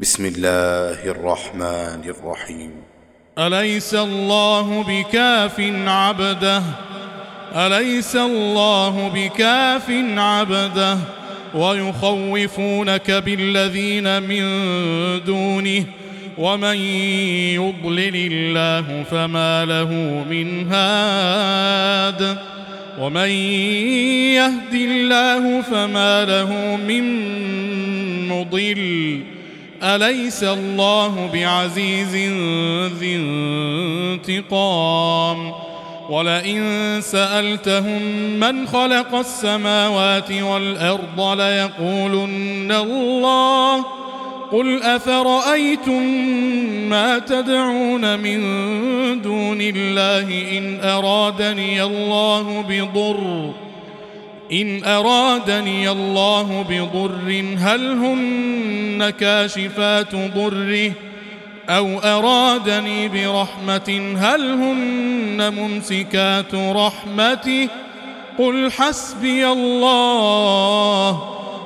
بسم الله الرحمن الرحيم أليس الله بكاف عبده أليس الله بكاف عبده ويخوفونك بالذين من دونه ومن يضلل الله فما له من هاد ومن يهد الله فما له من مضل أليس الله بعزيز ذي انتقام؟ ولئن سألتهم من خلق السماوات والأرض ليقولن الله. قل أفرأيتم ما تدعون من دون الله إن أرادني الله بضر؟ إن أرادني الله بضر هل هن كاشفات ضره؟ أو أرادني برحمة هل هن ممسكات رحمته؟ قل حسبي الله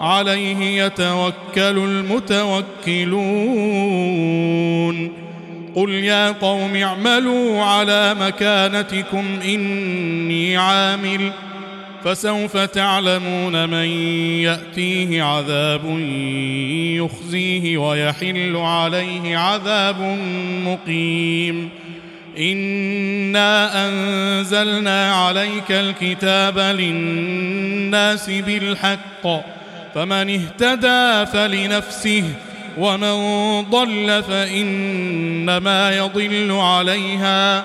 عليه يتوكل المتوكلون. قل يا قوم اعملوا على مكانتكم إني عامل ۖ فسوف تعلمون من يأتيه عذاب يخزيه ويحل عليه عذاب مقيم. انا انزلنا عليك الكتاب للناس بالحق. فمن اهتدى فلنفسه ومن ضل فانما يضل عليها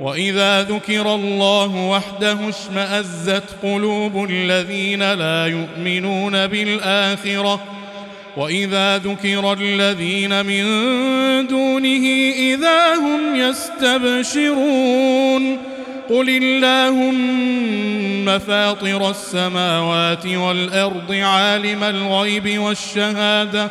وإذا ذكر الله وحده اشمأزت قلوب الذين لا يؤمنون بالآخرة. وإذا ذكر الذين من دونه إذا هم يستبشرون. قل اللهم فاطر السماوات والأرض عالم الغيب والشهادة.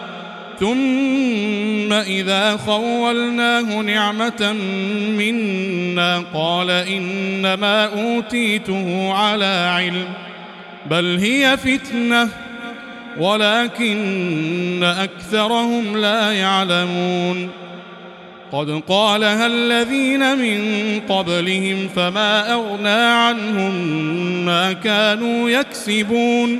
ثم إذا خولناه نعمة منا قال إنما أوتيته على علم بل هي فتنة ولكن أكثرهم لا يعلمون قد قالها الذين من قبلهم فما أغنى عنهم ما كانوا يكسبون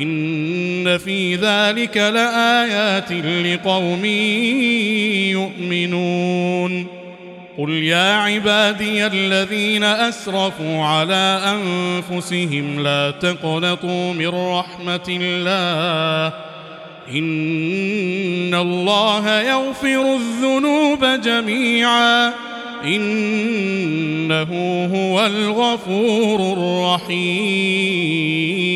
إن في ذلك لآيات لقوم يؤمنون. قل يا عبادي الذين أسرفوا على أنفسهم لا تقنطوا من رحمة الله. إن الله يغفر الذنوب جميعا. إنه هو الغفور الرحيم.